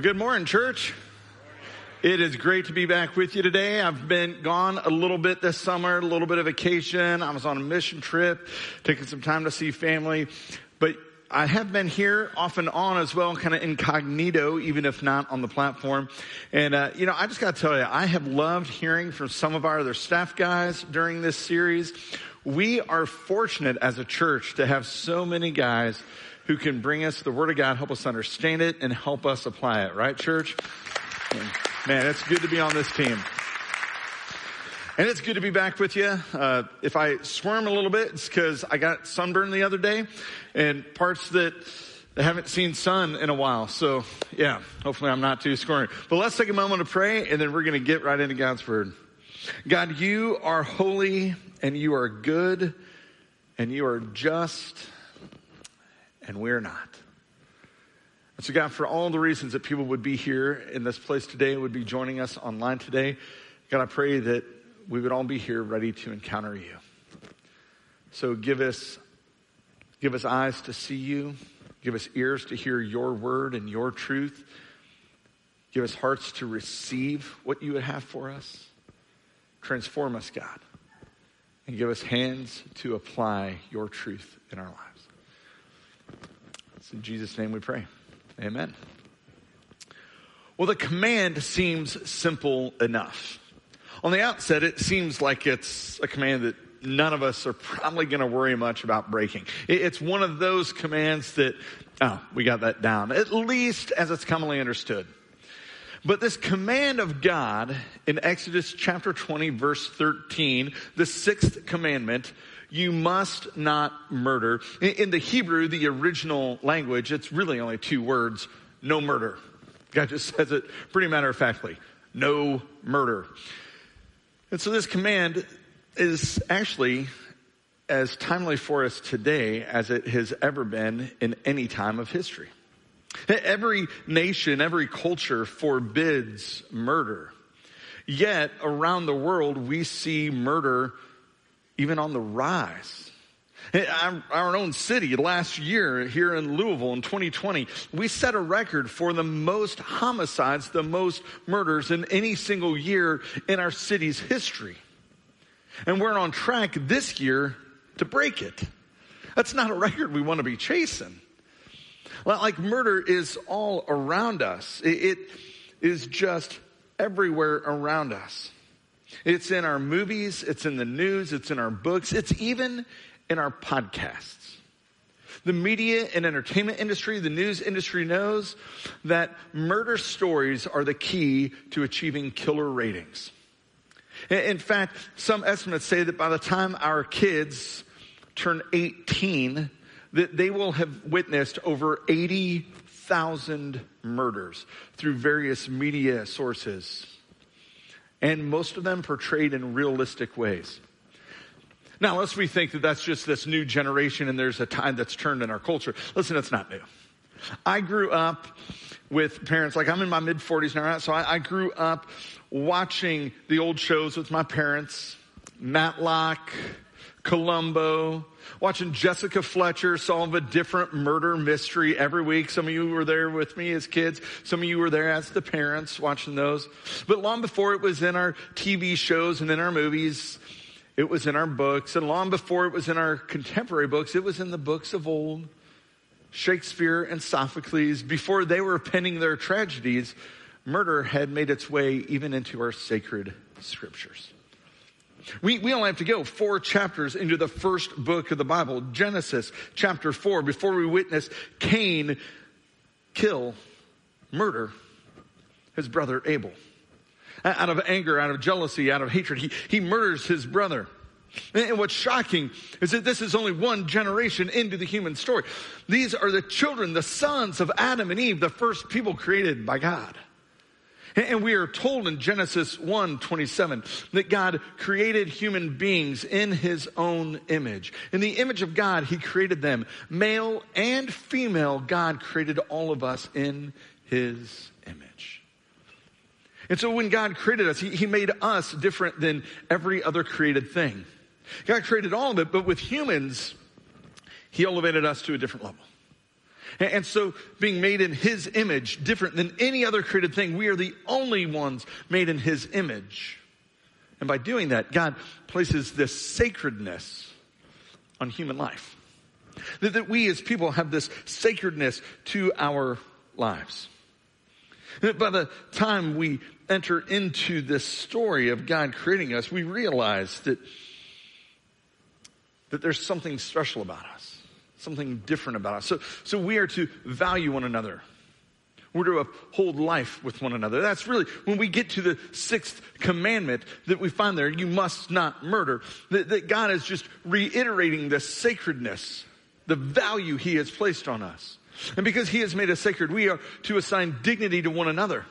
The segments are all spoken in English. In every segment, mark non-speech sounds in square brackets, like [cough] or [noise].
Well, good morning, church. It is great to be back with you today. I've been gone a little bit this summer, a little bit of vacation. I was on a mission trip, taking some time to see family. But I have been here off and on as well, kind of incognito, even if not on the platform. And, uh, you know, I just got to tell you, I have loved hearing from some of our other staff guys during this series. We are fortunate as a church to have so many guys who can bring us the Word of God, help us understand it, and help us apply it. Right, church? Man, it's good to be on this team. And it's good to be back with you. Uh, if I squirm a little bit, it's because I got sunburned the other day and parts that I haven't seen sun in a while. So yeah, hopefully I'm not too squirmy. But let's take a moment to pray and then we're going to get right into God's word. God, you are holy and you are good and you are just and we're not. And so, God, for all the reasons that people would be here in this place today, would be joining us online today, God, I pray that we would all be here ready to encounter you. So give us, give us eyes to see you. Give us ears to hear your word and your truth. Give us hearts to receive what you would have for us. Transform us, God. And give us hands to apply your truth in our lives. It's in Jesus' name we pray. Amen. Well, the command seems simple enough. On the outset, it seems like it's a command that none of us are probably going to worry much about breaking. It's one of those commands that, oh, we got that down, at least as it's commonly understood. But this command of God in Exodus chapter 20 verse 13, the sixth commandment, you must not murder. In the Hebrew, the original language, it's really only two words, no murder. God just says it pretty matter of factly. No murder. And so this command is actually as timely for us today as it has ever been in any time of history. Every nation, every culture forbids murder. Yet around the world, we see murder even on the rise. Our own city last year here in Louisville in 2020, we set a record for the most homicides, the most murders in any single year in our city's history. And we're on track this year to break it. That's not a record we want to be chasing. Like murder is all around us. It is just everywhere around us. It's in our movies, it's in the news, it's in our books, it's even in our podcasts. The media and entertainment industry, the news industry knows that murder stories are the key to achieving killer ratings. In fact, some estimates say that by the time our kids turn 18, that they will have witnessed over 80,000 murders through various media sources and most of them portrayed in realistic ways. Now, lest we think that that's just this new generation and there's a time that's turned in our culture. Listen, it's not new. I grew up with parents, like I'm in my mid 40s now, so I, I grew up watching the old shows with my parents, Matlock, Columbo, watching Jessica Fletcher solve a different murder mystery every week. Some of you were there with me as kids. Some of you were there as the parents watching those. But long before it was in our TV shows and in our movies, it was in our books. And long before it was in our contemporary books, it was in the books of old. Shakespeare and Sophocles, before they were penning their tragedies, murder had made its way even into our sacred scriptures. We, we only have to go four chapters into the first book of the Bible, Genesis chapter four, before we witness Cain kill, murder his brother Abel. Out of anger, out of jealousy, out of hatred, he, he murders his brother. And what's shocking is that this is only one generation into the human story. These are the children, the sons of Adam and Eve, the first people created by God. And we are told in Genesis 1 27 that God created human beings in his own image. In the image of God, he created them. Male and female, God created all of us in his image. And so when God created us, he, he made us different than every other created thing. God created all of it, but with humans, he elevated us to a different level. And so, being made in His image, different than any other created thing, we are the only ones made in His image. And by doing that, God places this sacredness on human life. That, that we as people have this sacredness to our lives. By the time we enter into this story of God creating us, we realize that, that there's something special about us, something different about us. So, so we are to value one another. We're to uphold life with one another. That's really when we get to the sixth commandment that we find there, you must not murder, that, that God is just reiterating the sacredness, the value he has placed on us. And because he has made us sacred, we are to assign dignity to one another.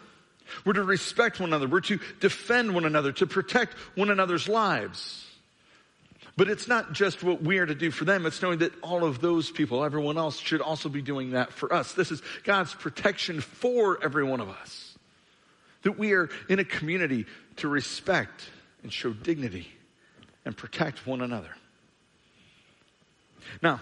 We're to respect one another. We're to defend one another, to protect one another's lives. But it's not just what we are to do for them, it's knowing that all of those people, everyone else, should also be doing that for us. This is God's protection for every one of us. That we are in a community to respect and show dignity and protect one another. Now,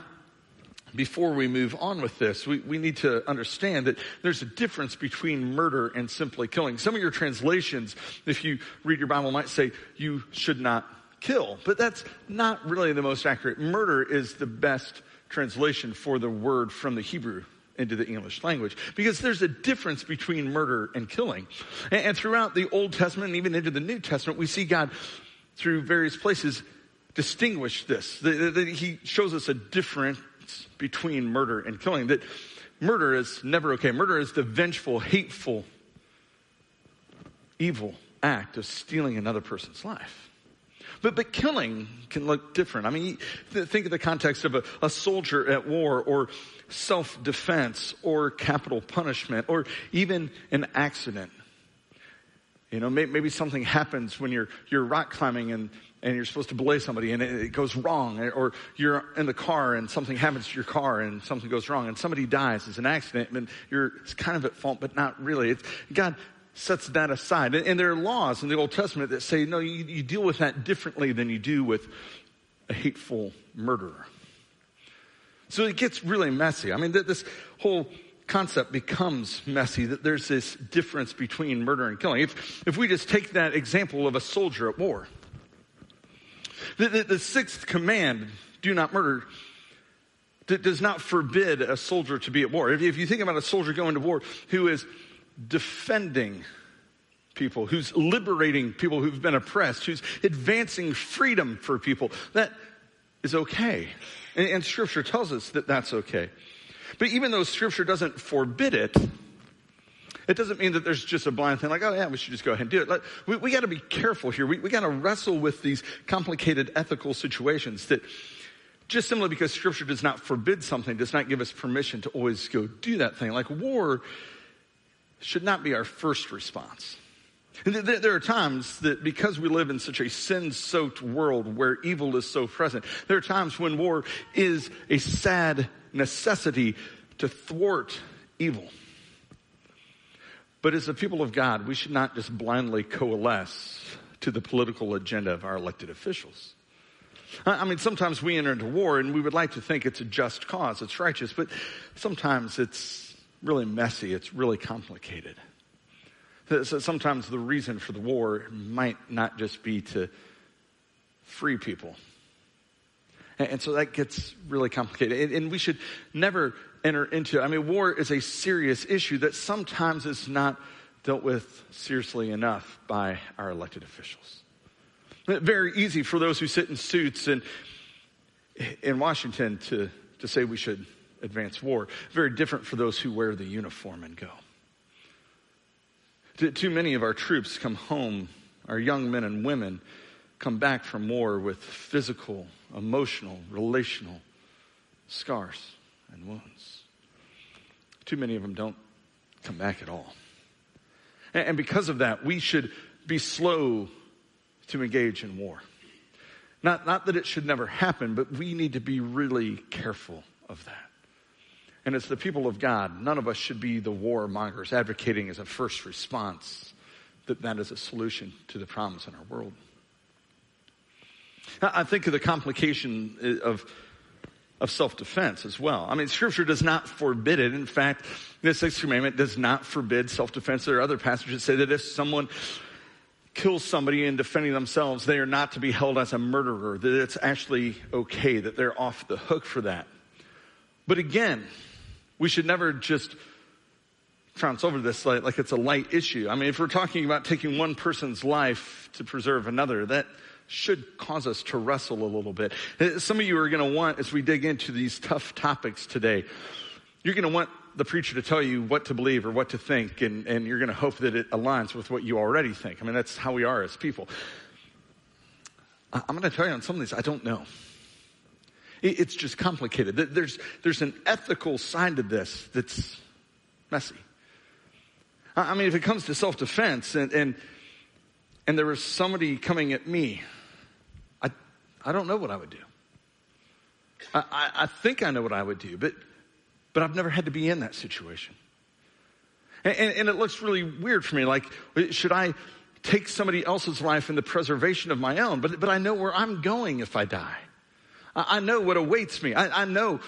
before we move on with this, we, we need to understand that there's a difference between murder and simply killing. Some of your translations, if you read your Bible, might say you should not kill. But that's not really the most accurate. Murder is the best translation for the word from the Hebrew into the English language because there's a difference between murder and killing. And, and throughout the Old Testament and even into the New Testament, we see God through various places distinguish this. That, that he shows us a difference between murder and killing. That murder is never okay. Murder is the vengeful, hateful, evil act of stealing another person's life. But, but killing can look different. I mean, think of the context of a, a soldier at war or self-defense or capital punishment or even an accident. You know, maybe, something happens when you're, you're rock climbing and, and you're supposed to belay somebody and it, it, goes wrong or you're in the car and something happens to your car and something goes wrong and somebody dies. It's an accident and you're it's kind of at fault, but not really. It's, God sets that aside. And, and, there are laws in the Old Testament that say, no, you, you deal with that differently than you do with a hateful murderer. So it gets really messy. I mean, this whole concept becomes messy that there's this difference between murder and killing. If, if we just take that example of a soldier at war, the, the, the sixth command, do not murder, does not forbid a soldier to be at war. If, if you think about a soldier going to war who is defending people, who's liberating people who've been oppressed, who's advancing freedom for people. That is okay. And, and, scripture tells us that that's okay. But even though scripture doesn't forbid it, it doesn't mean that there's just a blind thing like, oh yeah, we should just go ahead and do it. We, we gotta be careful here. We, we gotta wrestle with these complicated ethical situations that just simply because scripture does not forbid something does not give us permission to always go do that thing. Like war should not be our first response. There are times that because we live in such a sin soaked world where evil is so present, there are times when war is a sad necessity to thwart evil. But as the people of God, we should not just blindly coalesce to the political agenda of our elected officials. I mean, sometimes we enter into war and we would like to think it's a just cause, it's righteous, but sometimes it's really messy. It's really complicated. So sometimes the reason for the war might not just be to free people. And so that gets really complicated. And we should never enter into, I mean, war is a serious issue that sometimes is not dealt with seriously enough by our elected officials. Very easy for those who sit in suits in, in Washington to, to say we should advance war. Very different for those who wear the uniform and go. Too many of our troops come home, our young men and women come back from war with physical, emotional, relational scars and wounds. Too many of them don't come back at all. And because of that, we should be slow to engage in war. Not, not that it should never happen, but we need to be really careful of that. And it's the people of God. None of us should be the warmongers advocating as a first response that that is a solution to the problems in our world. I think of the complication of of self-defense as well. I mean, scripture does not forbid it. In fact, the sixth commandment does not forbid self-defense. There are other passages that say that if someone kills somebody in defending themselves, they are not to be held as a murderer, that it's actually okay, that they're off the hook for that. But again, we should never just trounce over this like, like it's a light issue. I mean, if we're talking about taking one person's life to preserve another, that should cause us to wrestle a little bit. Uh, some of you are going to want, as we dig into these tough topics today, you're going to want the preacher to tell you what to believe or what to think, and, and you're going to hope that it aligns with what you already think. I mean, that's how we are as people. I'm going to tell you on some of these, I don't know. It's just complicated. There's, there's an ethical side to this that's messy. I mean, if it comes to self defense and, and, and there was somebody coming at me I I don't know what I would do. I, I, I think I know what I would do, but, but I've never had to be in that situation. And, and, and, it looks really weird for me. Like, should I take somebody else's life in the preservation of my own? But, but I know where I'm going if I die. I, know what awaits me. I, I know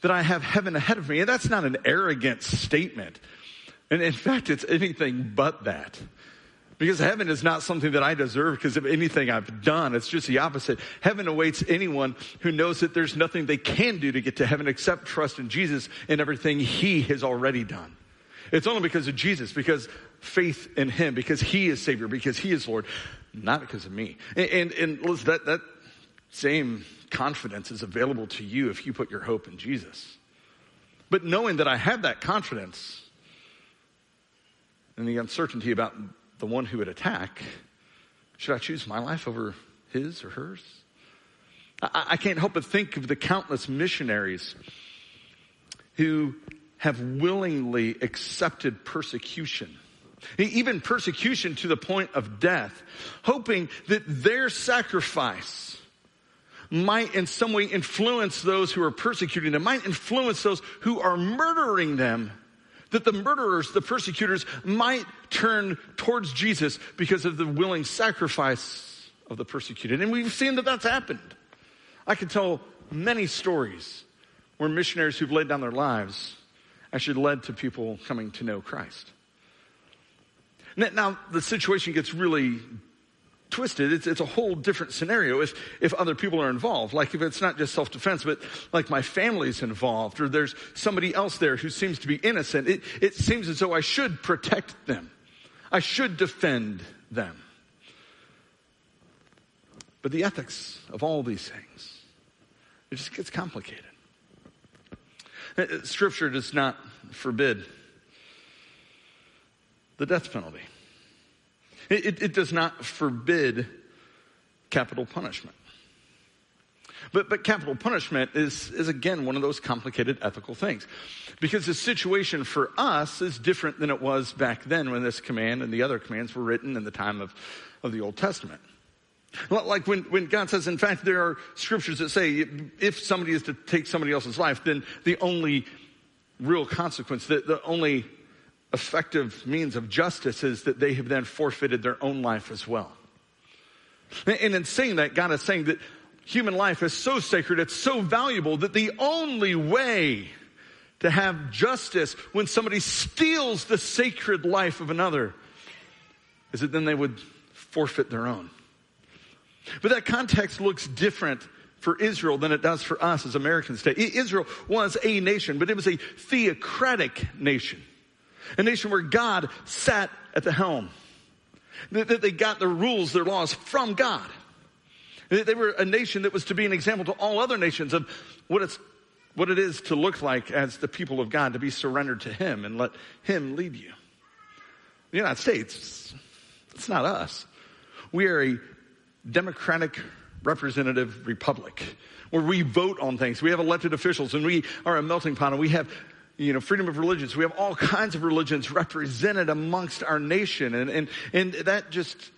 that I have heaven ahead of me. And that's not an arrogant statement. And in fact, it's anything but that. Because heaven is not something that I deserve because of anything I've done. It's just the opposite. Heaven awaits anyone who knows that there's nothing they can do to get to heaven except trust in Jesus and everything He has already done. It's only because of Jesus, because faith in Him, because He is Savior, because He is Lord, not because of me. And, and, and that, that same confidence is available to you if you put your hope in Jesus. But knowing that I have that confidence and the uncertainty about the one who would attack, should I choose my life over his or hers? I, I can't help but think of the countless missionaries who have willingly accepted persecution even persecution to the point of death, hoping that their sacrifice might in some way influence those who are persecuting them, might influence those who are murdering them that the murderers, the persecutors might turn towards Jesus because of the willing sacrifice of the persecuted. And we've seen that that's happened. I could tell many stories where missionaries who've laid down their lives actually led to people coming to know Christ. Now, the situation gets really twisted. It's, it's a whole different scenario if, if other people are involved. Like if it's not just self-defense, but like my family's involved or there's somebody else there who seems to be innocent. It, it seems as though I should protect them. I should defend them. But the ethics of all these things, it just gets complicated. Uh, scripture does not forbid the death penalty. It, it does not forbid capital punishment. But, but capital punishment is, is again one of those complicated ethical things. Because the situation for us is different than it was back then when this command and the other commands were written in the time of, of the Old Testament. Like when, when God says, in fact, there are scriptures that say if somebody is to take somebody else's life, then the only real consequence, the, the only effective means of justice is that they have then forfeited their own life as well. And in saying that, God is saying that human life is so sacred, it's so valuable that the only way to have justice when somebody steals the sacred life of another is that then they would forfeit their own. But that context looks different for Israel than it does for us as Americans today. Israel was a nation, but it was a theocratic nation a nation where God sat at the helm. That they got their rules, their laws from God. They were a nation that was to be an example to all other nations of what it's what it is to look like as the people of God, to be surrendered to Him and let Him lead you. The United States, it's not us. We are a democratic representative republic where we vote on things. We have elected officials and we are a melting pot and we have you know, freedom of religions. We have all [laughs] kinds of religions represented amongst our nation. And, and, and that just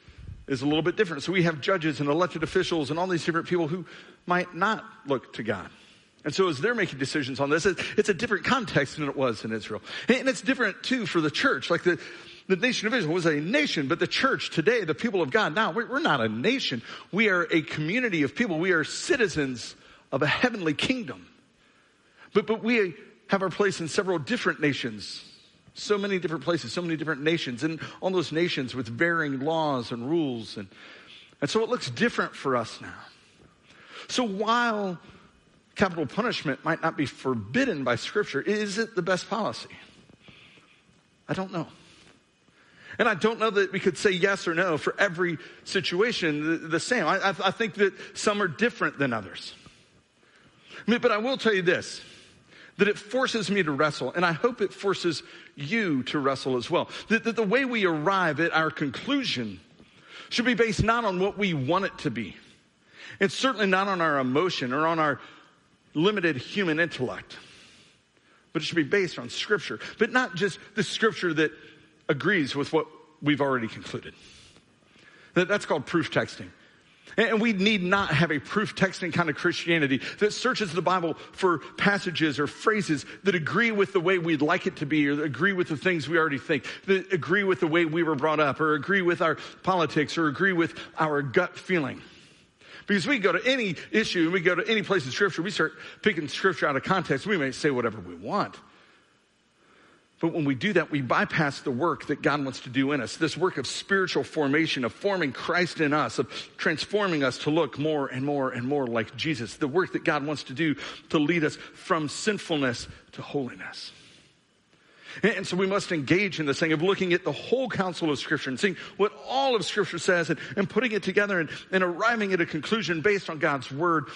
is a little bit different. So we have judges and elected officials and all these different people who might not look to God. And so as they're making decisions on this, it's a different context than it was in Israel. And it's different too for the church. Like the, the nation of Israel was a nation, but the church today, the people of God now, we're not a nation. We are a community of people. We are citizens of a heavenly kingdom. But, but we have our place in several different nations. So many different places, so many different nations, and all those nations with varying laws and rules. And, and so it looks different for us now. So while capital punishment might not be forbidden by Scripture, is it the best policy? I don't know. And I don't know that we could say yes or no for every situation the, the same. I, I, I, think that some are different than others. But I will tell you this that it forces me to wrestle, and I hope it forces you to wrestle as well. That, that the way we arrive at our conclusion should be based not on what we want it to be, it's certainly not on our emotion or on our limited human intellect, but it should be based on Scripture, but not just the Scripture that agrees with what we've already concluded. That's called proof texting. And we need not have a proof texting kind of Christianity that searches the Bible for passages or phrases that agree with the way we'd like it to be or agree with the things we already think, that agree with the way we were brought up or agree with our politics or agree with our gut feeling. Because we go to any issue and we go to any place in scripture, we start picking scripture out of context. We may say whatever we want. But when we do that, we bypass the work that God wants to do in us. This work of spiritual formation, of forming Christ in us, of transforming us to look more and more and more like Jesus. The work that God wants to do to lead us from sinfulness to holiness. And so we must engage in this thing of looking at the whole counsel of Scripture and seeing what all of Scripture says and, and putting it together and, and arriving at a conclusion based on God's Word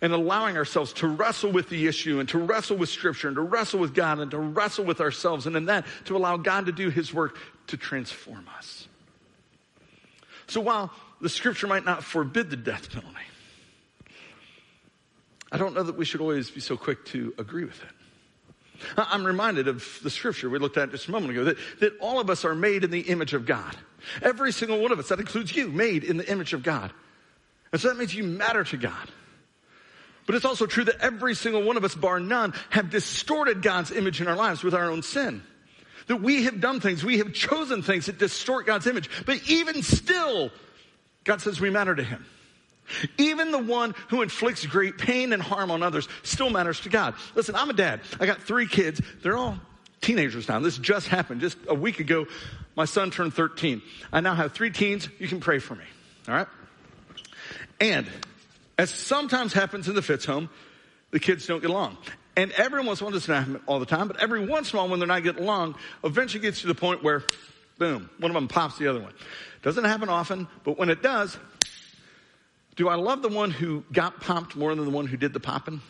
and allowing ourselves to wrestle with the issue and to wrestle with Scripture and to wrestle with God and to wrestle with ourselves and in that to allow God to do His work to transform us. So while the Scripture might not forbid the death penalty, I don't know that we should always be so quick to agree with it. I'm reminded of the scripture we looked at just a moment ago that, that all of us are made in the image of God. Every single one of us, that includes you, made in the image of God. And so that means you matter to God. But it's also true that every single one of us, bar none, have distorted God's image in our lives with our own sin. That we have done things, we have chosen things that distort God's image. But even still, God says we matter to Him. Even the one who inflicts great pain and harm on others still matters to God. Listen, I'm a dad. I got three kids. They're all teenagers now. This just happened. Just a week ago, my son turned 13. I now have three teens. You can pray for me. All right? And as sometimes happens in the Fitz home, the kids don't get along. And every once in a while, this doesn't happen all the time, but every once in a while when they're not getting along, eventually gets to the point where, boom, one of them pops the other one. Doesn't happen often, but when it does, do I love the one who got popped more than the one who did the popping?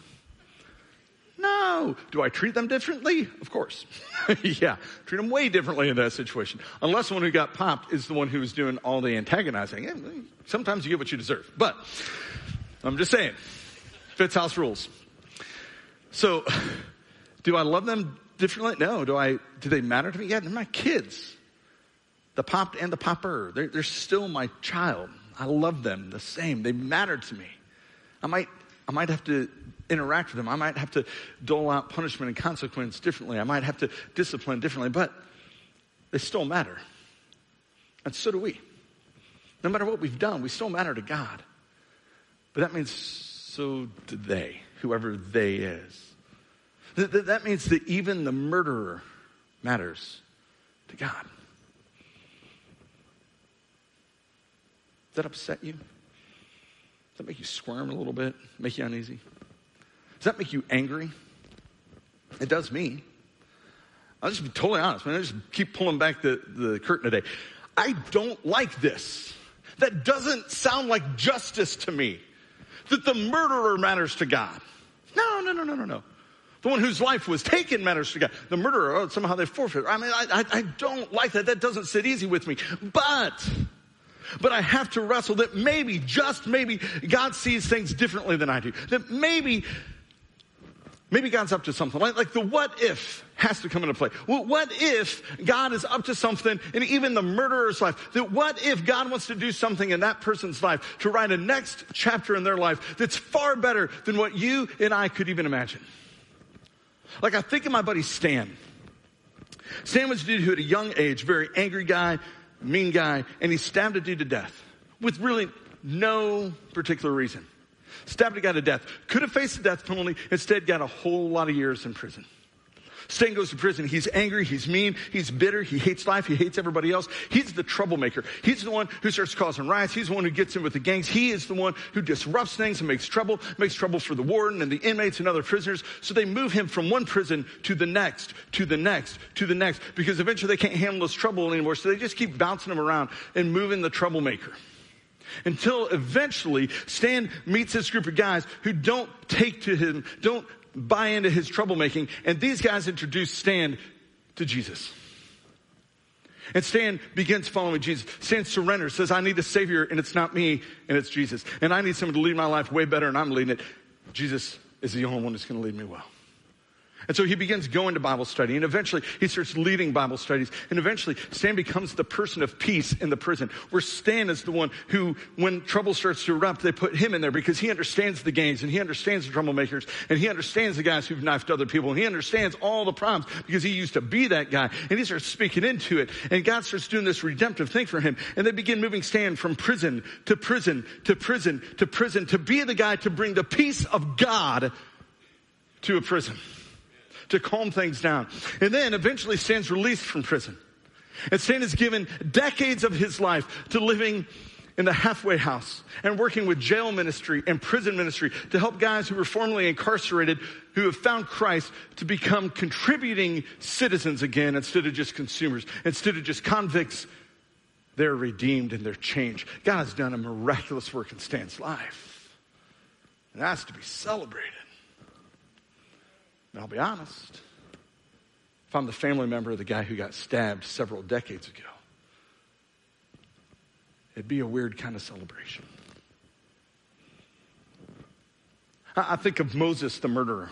No. Do I treat them differently? Of course. [laughs] yeah. Treat them way differently in that situation. Unless the one who got popped is the one who was doing all the antagonizing. Sometimes you get what you deserve. But I'm just saying. Fitz house rules. So, [sighs] do I love them differently? No. Do I, do they matter to me? Yeah, they're my kids. The popped and the popper. They're, they're still my child. I love them the same. They matter to me. I might, I might have to interact with them. I might have to dole out punishment and consequence differently. I might have to discipline differently, but they still matter. And so do we. No matter what we've done, we still matter to God. But that means so do they, whoever they is. That means that even the murderer matters to God. Does that upset you? Does that make you squirm a little bit? Make you uneasy? Does that make you angry? It does me. I'll just be totally honest, man. I just keep pulling back the, the curtain today. I don't like this. That doesn't sound like justice to me. That the murderer matters to God. No, no, no, no, no, no. The one whose life was taken matters to God. The murderer, oh, somehow they forfeit. I mean, I, I, I don't like that. That doesn't sit easy with me. But but I have to wrestle that maybe, just maybe, God sees things differently than I do. That maybe, maybe God's up to something. Like, like the what if has to come into play. Well, what if God is up to something in even the murderer's life? That what if God wants to do something in that person's life to write a next chapter in their life that's far better than what you and I could even imagine? Like I think of my buddy Stan. Stan was a dude who at a young age, very angry guy, mean guy, and he stabbed a dude to death with really no particular reason. Stabbed a guy to death. Could have faced the death penalty. Instead, got a whole lot of years in prison. Stan goes to prison. He's angry. He's mean. He's bitter. He hates life. He hates everybody else. He's the troublemaker. He's the one who starts causing riots. He's the one who gets in with the gangs. He is the one who disrupts things and makes trouble, makes trouble for the warden and the inmates and other prisoners. So they move him from one prison to the next, to the next, to the next, because eventually they can't handle this trouble anymore. So they just keep bouncing him around and moving the troublemaker until eventually Stan meets this group of guys who don't take to him, don't buy into his troublemaking, and these guys introduce Stan to Jesus. And Stan begins following Jesus. Stan surrenders, says, I need a savior, and it's not me, and it's Jesus. And I need someone to lead my life way better, and I'm leading it. Jesus is the only one that's going to lead me well. And so he begins going to Bible study and eventually he starts leading Bible studies. And eventually Stan becomes the person of peace in the prison where Stan is the one who, when trouble starts to erupt, they put him in there because he understands the gangs and he understands the troublemakers and he understands the guys who've knifed other people and he understands all the problems because he used to be that guy and he starts speaking into it and God starts doing this redemptive thing for him and they begin moving Stan from prison to prison to prison to prison to be the guy to bring the peace of God to a prison to calm things down. And then eventually Stan's released from prison. And Stan has given decades of his life to living in the halfway house and working with jail ministry and prison ministry to help guys who were formerly incarcerated who have found Christ to become contributing citizens again instead of just consumers, instead of just convicts. They're redeemed and they're changed. God has done a miraculous work in Stan's life. And that's to be celebrated. And I'll be honest, if I'm the family member of the guy who got stabbed several decades ago, it'd be a weird kind of celebration. I think of Moses, the murderer.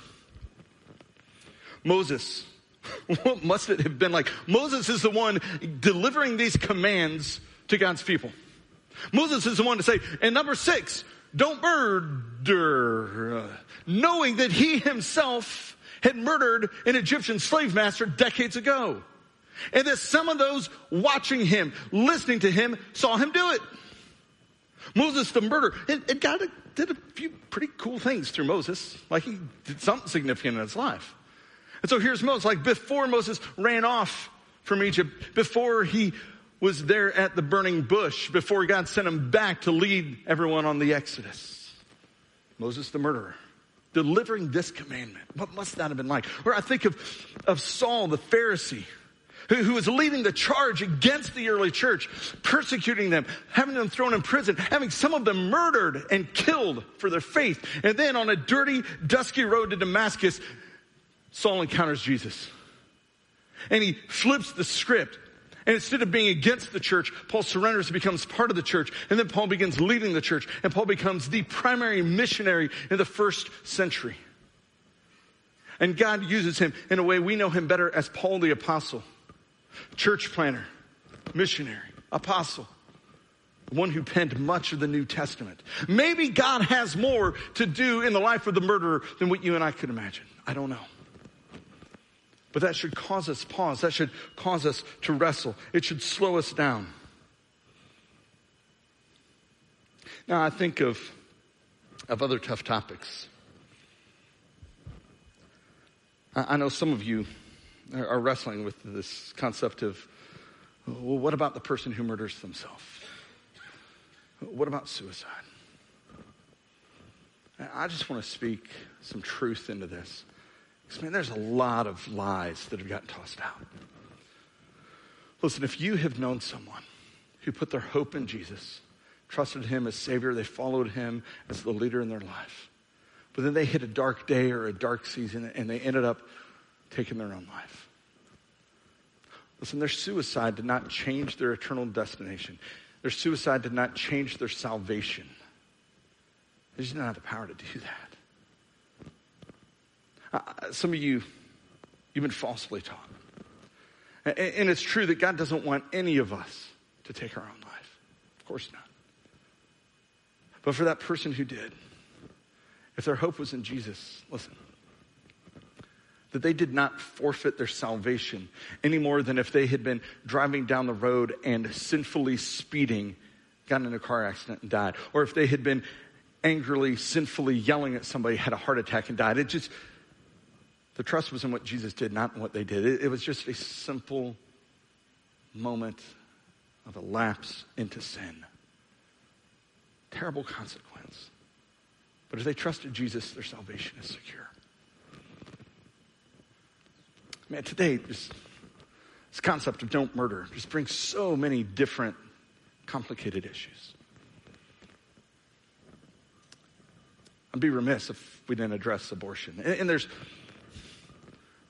Moses, [laughs] what must it have been like? Moses is the one delivering these commands to God's people. Moses is the one to say, and number six, don't murder, knowing that he himself had murdered an Egyptian slave master decades ago. And that some of those watching him, listening to him, saw him do it. Moses the murderer, and, and God did a few pretty cool things through Moses. Like he did something significant in his life. And so here's Moses, like before Moses ran off from Egypt, before he was there at the burning bush, before God sent him back to lead everyone on the Exodus. Moses the murderer delivering this commandment. What must that have been like? Or I think of, of Saul, the Pharisee, who, who was leading the charge against the early church, persecuting them, having them thrown in prison, having some of them murdered and killed for their faith. And then on a dirty, dusky road to Damascus, Saul encounters Jesus. And he flips the script and instead of being against the church, Paul surrenders and becomes part of the church. And then Paul begins leading the church. And Paul becomes the primary missionary in the first century. And God uses him in a way we know him better as Paul the apostle, church planner, missionary, apostle one who penned much of the New Testament. Maybe God has more to do in the life of the murderer than what you and I could imagine. I don't know. But that should cause us pause. That should cause us to wrestle. It should slow us down. Now, I think of, of other tough topics. I, I know some of you are, are wrestling with this concept of well, what about the person who murders themselves? What about suicide? I just want to speak some truth into this. Because, man, there's a lot of lies that have gotten tossed out. Listen, if you have known someone who put their hope in Jesus, trusted him as Savior, they followed him as the leader in their life, but then they hit a dark day or a dark season and they ended up taking their own life. Listen, their suicide did not change their eternal destination. Their suicide did not change their salvation. They just didn't have the power to do that. Uh, some of you, you've been falsely taught. And, and it's true that God doesn't want any of us to take our own life. Of course not. But for that person who did, if their hope was in Jesus, listen, that they did not forfeit their salvation any more than if they had been driving down the road and sinfully speeding, got in a car accident and died, or if they had been angrily, sinfully yelling at somebody had a heart attack and died. It just, the trust was in what Jesus did, not in what they did. It, it was just a simple moment of a lapse into sin. Terrible consequence. But if they trusted Jesus, their salvation is secure. Man, today, this, this concept of don't murder just brings so many different complicated issues. I'd be remiss if we didn't address abortion. And, and, there's,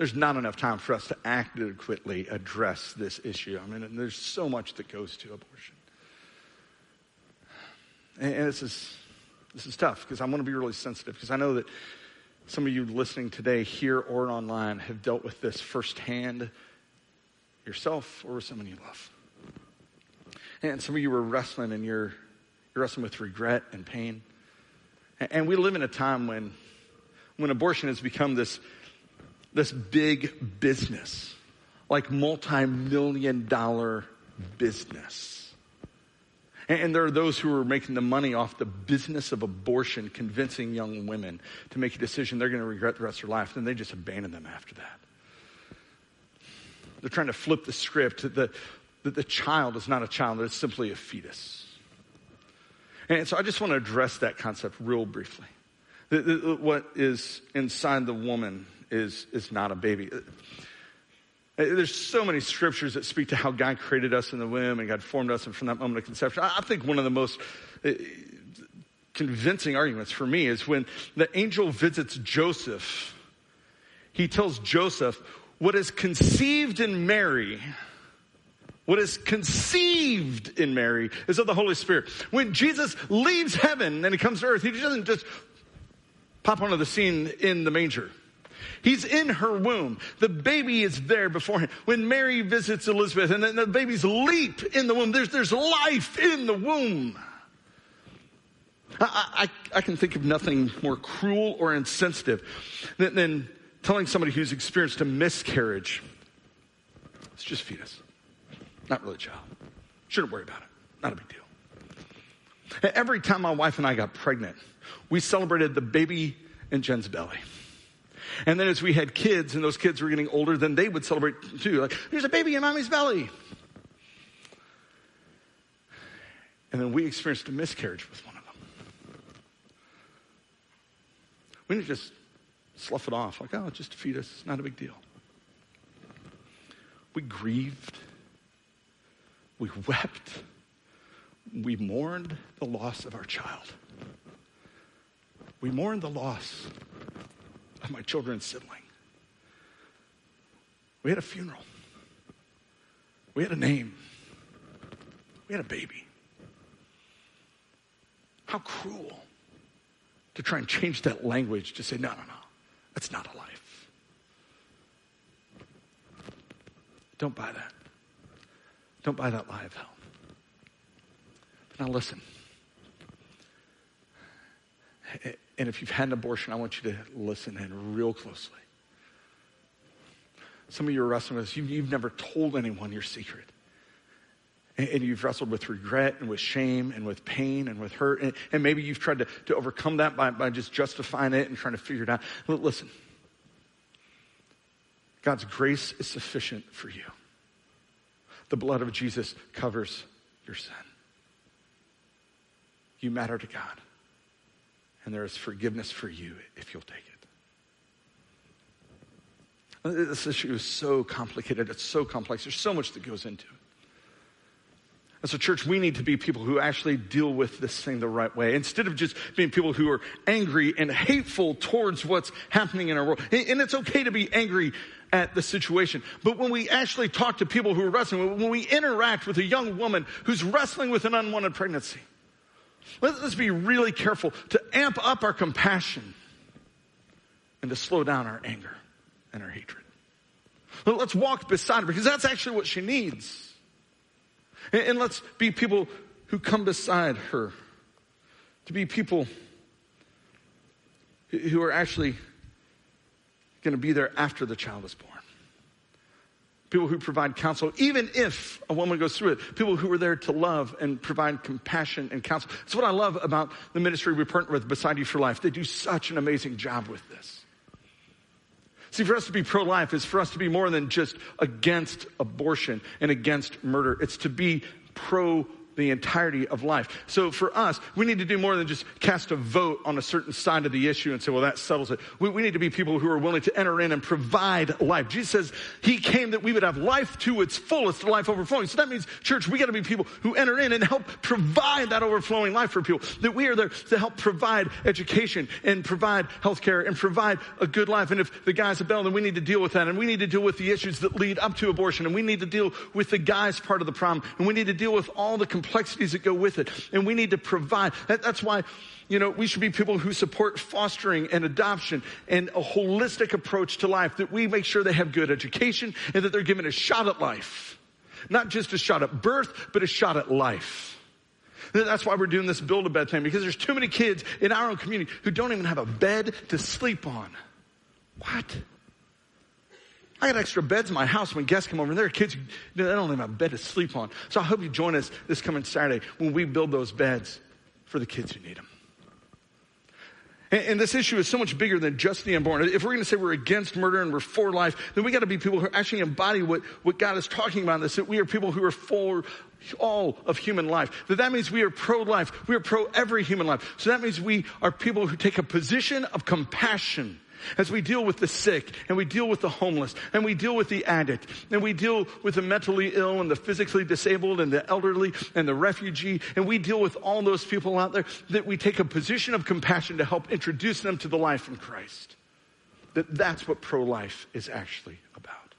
there's not enough time for us to adequately address this issue. I mean, there's so much that goes to abortion. And, and this is, this is tough because I want to be really sensitive because I know that some of you listening today, here or online, have dealt with this firsthand yourself or with someone you love. And some of you are wrestling and you're, you're wrestling with regret and pain. And we live in a time when, when abortion has become this, this big business, like multi-million dollar business. And there are those who are making the money off the business of abortion, convincing young women to make a decision they're going to regret the rest of their life, and they just abandon them after that. They're trying to flip the script that the, the child is not a child, that it's simply a fetus. And so I just want to address that concept real briefly. What is inside the woman is, is not a baby. There's so many scriptures that speak to how God created us in the womb and God formed us and from that moment of conception. I think one of the most uh, convincing arguments for me is when the angel visits Joseph, he tells Joseph, what is conceived in Mary, what is conceived in Mary is of the Holy Spirit. When Jesus leaves heaven and he comes to earth, he doesn't just pop onto the scene in the manger. He's in her womb. The baby is there before him. When Mary visits Elizabeth and the babies leap in the womb, there's, there's life in the womb. I, I, I can think of nothing more cruel or insensitive than, than telling somebody who's experienced a miscarriage, it's just fetus. Not really child. Shouldn't worry about it. Not a big deal. Every time my wife and I got pregnant, we celebrated the baby in Jen's belly. And then as we had kids and those kids were getting older, then they would celebrate too. Like, there's a baby in mommy's belly. And then we experienced a miscarriage with one of them. We didn't just slough it off like, oh, just a fetus, it's not a big deal. We grieved. We wept. We mourned the loss of our child. We mourned the loss my children's sibling. We had a funeral. We had a name. We had a baby. How cruel to try and change that language to say, no, no, no, that's not a life. Don't buy that. Don't buy that lie of hell. Now listen. And if you've had an abortion, I want you to listen in real closely. Some of you are wrestling with this. You, you've never told anyone your secret. And, and, you've wrestled with regret and with shame and with pain and with hurt. And, and maybe you've tried to, to overcome that by, by just justifying it and trying to figure it out. Listen, God's grace is sufficient for you. The blood of Jesus covers your sin. You matter to God and there is forgiveness for you if you'll take it. This issue is so complicated. It's so complex. There's so much that goes into it. As a church, we need to be people who actually deal with this thing the right way. Instead of just being people who are angry and hateful towards what's happening in our world. And it's okay to be angry at the situation. But when we actually talk to people who are wrestling, when we interact with a young woman who's wrestling with an unwanted pregnancy, Let's be really careful to amp up our compassion and to slow down our anger and our hatred. Let's walk beside her because that's actually what she needs. And let's be people who come beside her to be people who are actually going to be there after the child is born. People who provide counsel, even if a woman goes through it, people who are there to love and provide compassion and counsel. That's what I love about the ministry we partner with Beside You for Life. They do such an amazing job with this. See, for us to be pro life is for us to be more than just against abortion and against murder. It's to be pro the entirety of life. So for us, we need to do more than just cast a vote on a certain side of the issue and say, well, that settles it. We, we, need to be people who are willing to enter in and provide life. Jesus says he came that we would have life to its fullest, life overflowing. So that means, church, we got to be people who enter in and help provide that overflowing life for people. That we are there to help provide education and provide health care and provide a good life. And if the guy's a bell, then we need to deal with that. And we need to deal with the issues that lead up to abortion. And we need to deal with the guy's part of the problem. And we need to deal with all the complexities that go with it. And we need to provide. That, that's why, you know, we should be people who support fostering and adoption and a holistic approach to life, that we make sure they have good education and that they're given a shot at life. Not just a shot at birth, but a shot at life. That's why we're doing this build a bed thing because there's too many kids in our own community who don't even have a bed to sleep on. What? I got extra beds in my house when guests come over, and there are kids they don't even have a bed to sleep on. So I hope you join us this coming Saturday when we build those beds for the kids who need them. And, and this issue is so much bigger than just the unborn. If we're going to say we're against murder and we're for life, then we got to be people who actually embody what, what God is talking about in this, that we are people who are for all of human life. That that means we are pro-life. We are pro every human life. So that means we are people who take a position of compassion as we deal with the sick and we deal with the homeless and we deal with the addict and we deal with the mentally ill and the physically disabled and the elderly and the refugee and we deal with all those people out there that we take a position of compassion to help introduce them to the life in Christ. That that's what pro-life is actually about.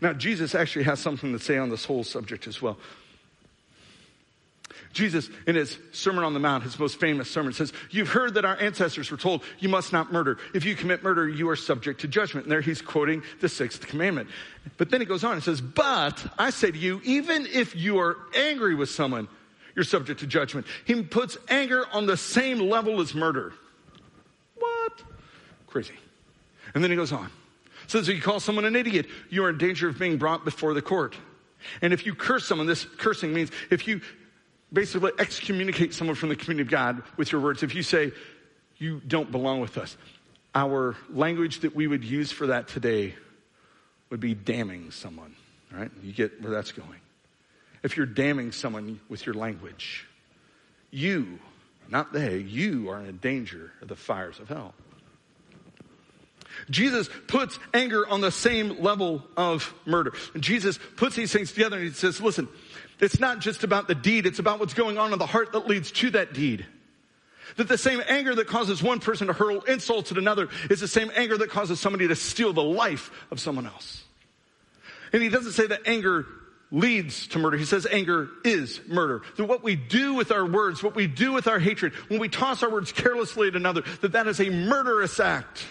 Now, Jesus actually has something to say on this whole subject as well. Jesus, in his Sermon on the Mount, his most famous sermon, says, You've heard that our ancestors were told, You must not murder. If you commit murder, you are subject to judgment. And there he's quoting the sixth commandment. But then he goes on and says, But I say to you, even if you are angry with someone, you're subject to judgment. He puts anger on the same level as murder. What? Crazy. And then he goes on. Says, if you call someone an idiot, you are in danger of being brought before the court. And if you curse someone, this cursing means if you basically excommunicate someone from the community of God with your words. If you say, you don't belong with us, our language that we would use for that today would be damning someone, right? You get where that's going. If you're damning someone with your language, you, not they, you are in danger of the fires of hell. Jesus puts anger on the same level of murder. And Jesus puts these things together and he says, listen, it's not just about the deed, it's about what's going on in the heart that leads to that deed. That the same anger that causes one person to hurl insults at another is the same anger that causes somebody to steal the life of someone else. And he doesn't say that anger leads to murder. He says anger is murder. That what we do with our words, what we do with our hatred, when we toss our words carelessly at another, that that is a murderous act.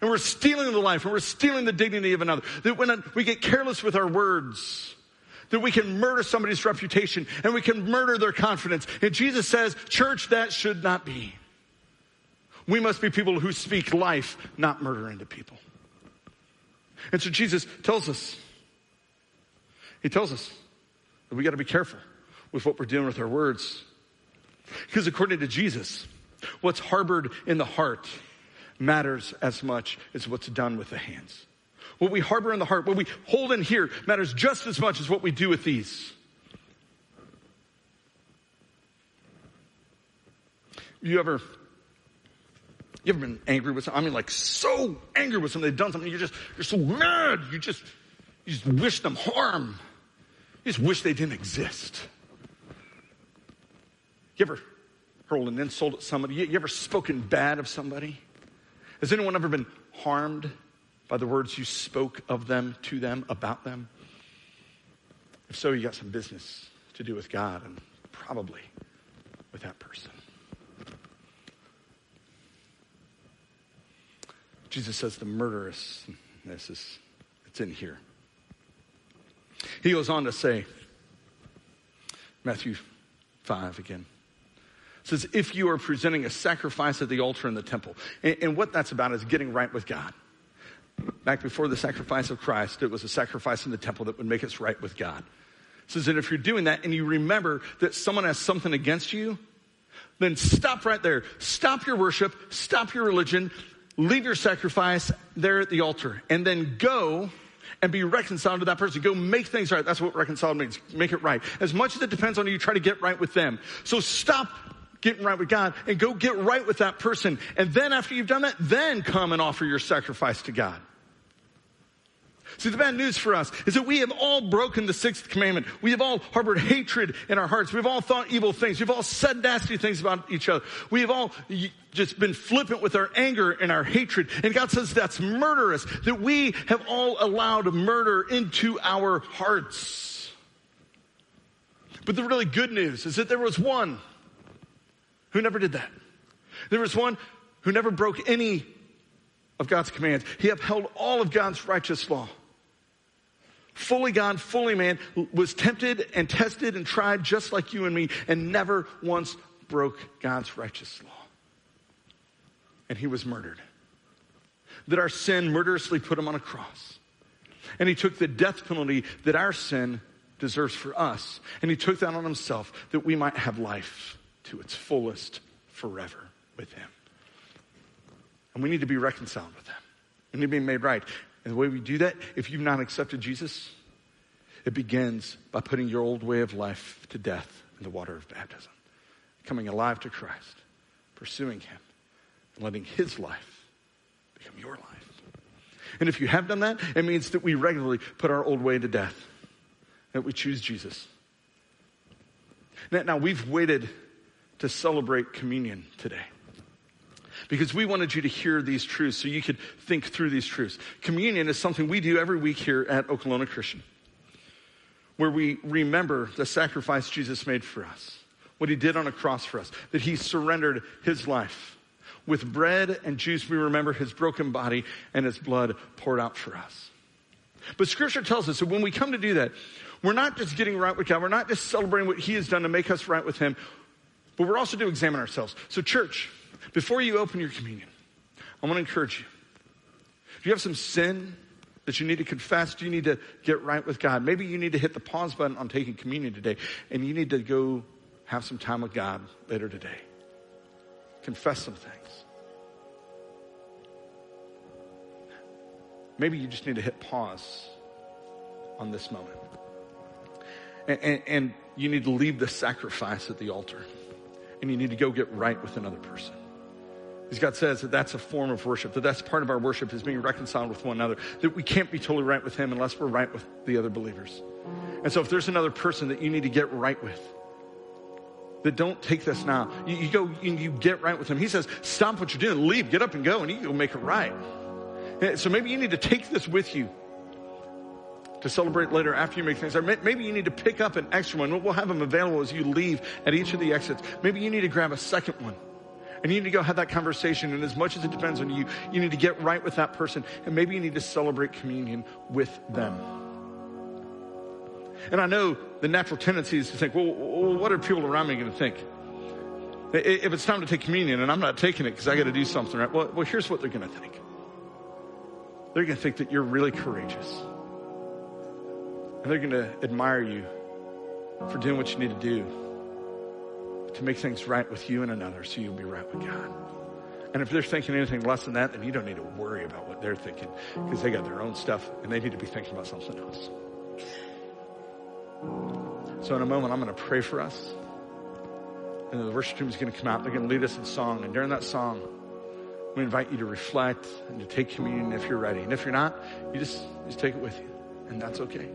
And we're stealing the life and we're stealing the dignity of another. That when we get careless with our words, that we can murder somebody's reputation and we can murder their confidence. And Jesus says, church, that should not be. We must be people who speak life, not murder into people. And so Jesus tells us, He tells us that we got to be careful with what we're doing with our words. Because according to Jesus, what's harbored in the heart matters as much as what's done with the hands. What we harbor in the heart, what we hold in here matters just as much as what we do with these. You ever, you ever been angry with someone? I mean, like so angry with someone. They've done something. You're just, you're so mad. You just, you just wish them harm. You just wish they didn't exist. You ever hurled an insult at somebody? You, you ever spoken bad of somebody? Has anyone ever been harmed by the words you spoke of them, to them, about them? If so, you got some business to do with God and probably with that person. Jesus says the murderous, this is, it's in here. He goes on to say, Matthew 5 again says, if you are presenting a sacrifice at the altar in the temple. And, and, what that's about is getting right with God. Back before the sacrifice of Christ, it was a sacrifice in the temple that would make us right with God. It says that if you're doing that and you remember that someone has something against you, then stop right there. Stop your worship, stop your religion, leave your sacrifice there at the altar, and then go and be reconciled to that person. Go make things right. That's what reconciled means. Make it right. As much as it depends on you, try to get right with them. So stop getting right with God and go get right with that person. And then after you've done that, then come and offer your sacrifice to God. See, the bad news for us is that we have all broken the sixth commandment. We have all harbored hatred in our hearts. We've all thought evil things. We've all said nasty things about each other. We have all just been flippant with our anger and our hatred. And God says that's murderous, that we have all allowed murder into our hearts. But the really good news is that there was one who never did that. There was one who never broke any of God's commands. He upheld all of God's righteous law fully God, fully man, was tempted and tested and tried just like you and me, and never once broke God's righteous law. And he was murdered. That our sin murderously put him on a cross. And he took the death penalty that our sin deserves for us. And he took that on himself that we might have life to its fullest forever with him. And we need to be reconciled with him. We need to be made right. And the way we do that, if you've not accepted Jesus, it begins by putting your old way of life to death in the water of baptism, coming alive to Christ, pursuing Him, and letting His life become your life. And if you have done that, it means that we regularly put our old way to death, that we choose Jesus. Now, now we've waited to celebrate communion today because we wanted you to hear these truths so you could think through these truths. Communion is something we do every week here at Okolona Christian, where we remember the sacrifice Jesus made for us, what he did on a cross for us, that he surrendered his life. With bread and juice, we remember his broken body and his blood poured out for us. But scripture tells us that when we come to do that, we're not just getting right with God, we're not just celebrating what he has done to make us right with him, but we're also to examine ourselves. So, church, before you open your communion, I want to encourage you. If you have some sin that you need to confess, do you need to get right with God? Maybe you need to hit the pause button on taking communion today and you need to go have some time with God later today. Confess some things. Maybe you just need to hit pause on this moment. And, and, and you need to leave the sacrifice at the altar and you need to go get right with another person. Because God says that that's a form of worship, that that's part of our worship is being reconciled with one another, that we can't be totally right with Him unless we're right with the other believers. And so if there's another person that you need to get right with, that don't take this now. You, you go and you get right with him. He says, stop what you're doing, leave, get up and go, and you go make it right. So maybe you need to take this with you to celebrate later after you make things. Or maybe you need to pick up an extra one. We'll have them available as you leave at each of the exits. Maybe you need to grab a second one. And you need to go have that conversation. And as much as it depends on you, you need to get right with that person. And maybe you need to celebrate communion with them. And I know the natural tendency is to think, well, what are people around me going to think? If it's time to take communion and I'm not taking it because I got to do something, right? Well, well, here's what they're going to think. They're going to think that you're really courageous. And they're going to admire you for doing what you need to do to make things right with you and another so you'll be right with God. And if they're thinking anything less than that, then you don't need to worry about what they're thinking because they got their own stuff and they need to be thinking about something else. So in a moment, I'm going to pray for us. And the worship team is going to come out. They're going to lead us in song. And during that song, we invite you to reflect and to take communion if you're ready. And if you're not, you just, just take it with you. And that's okay.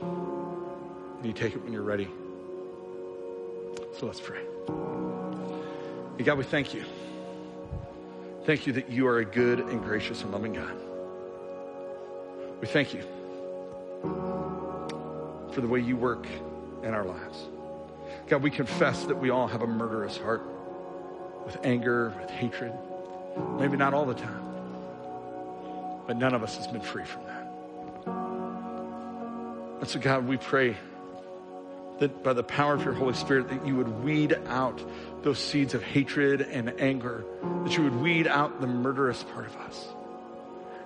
And you take it when you're ready. So let's pray. Hey God, we thank you. Thank you that you are a good and gracious and loving God. We thank you for the way you work in our lives. God, we confess that we all have a murderous heart with anger, with hatred. Maybe not all the time, but none of us has been free from. And so, God, we pray that by the power of your Holy Spirit, that you would weed out those seeds of hatred and anger, that you would weed out the murderous part of us,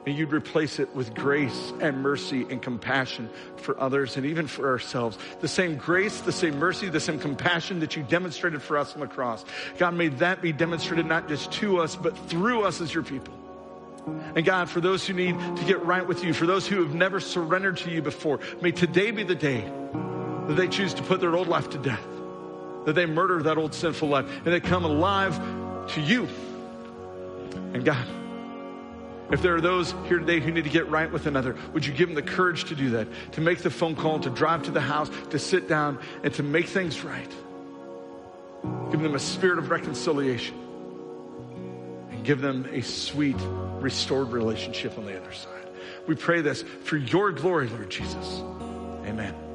and you'd replace it with grace and mercy and compassion for others and even for ourselves. The same grace, the same mercy, the same compassion that you demonstrated for us on the cross. God, may that be demonstrated not just to us, but through us as your people. And God, for those who need to get right with you, for those who have never surrendered to you before, may today be the day that they choose to put their old life to death, that they murder that old sinful life, and they come alive to you. And God, if there are those here today who need to get right with another, would you give them the courage to do that, to make the phone call, to drive to the house, to sit down, and to make things right? Give them a spirit of reconciliation give them a sweet, restored relationship on the other side. We pray this for your glory, Lord Jesus. Amen.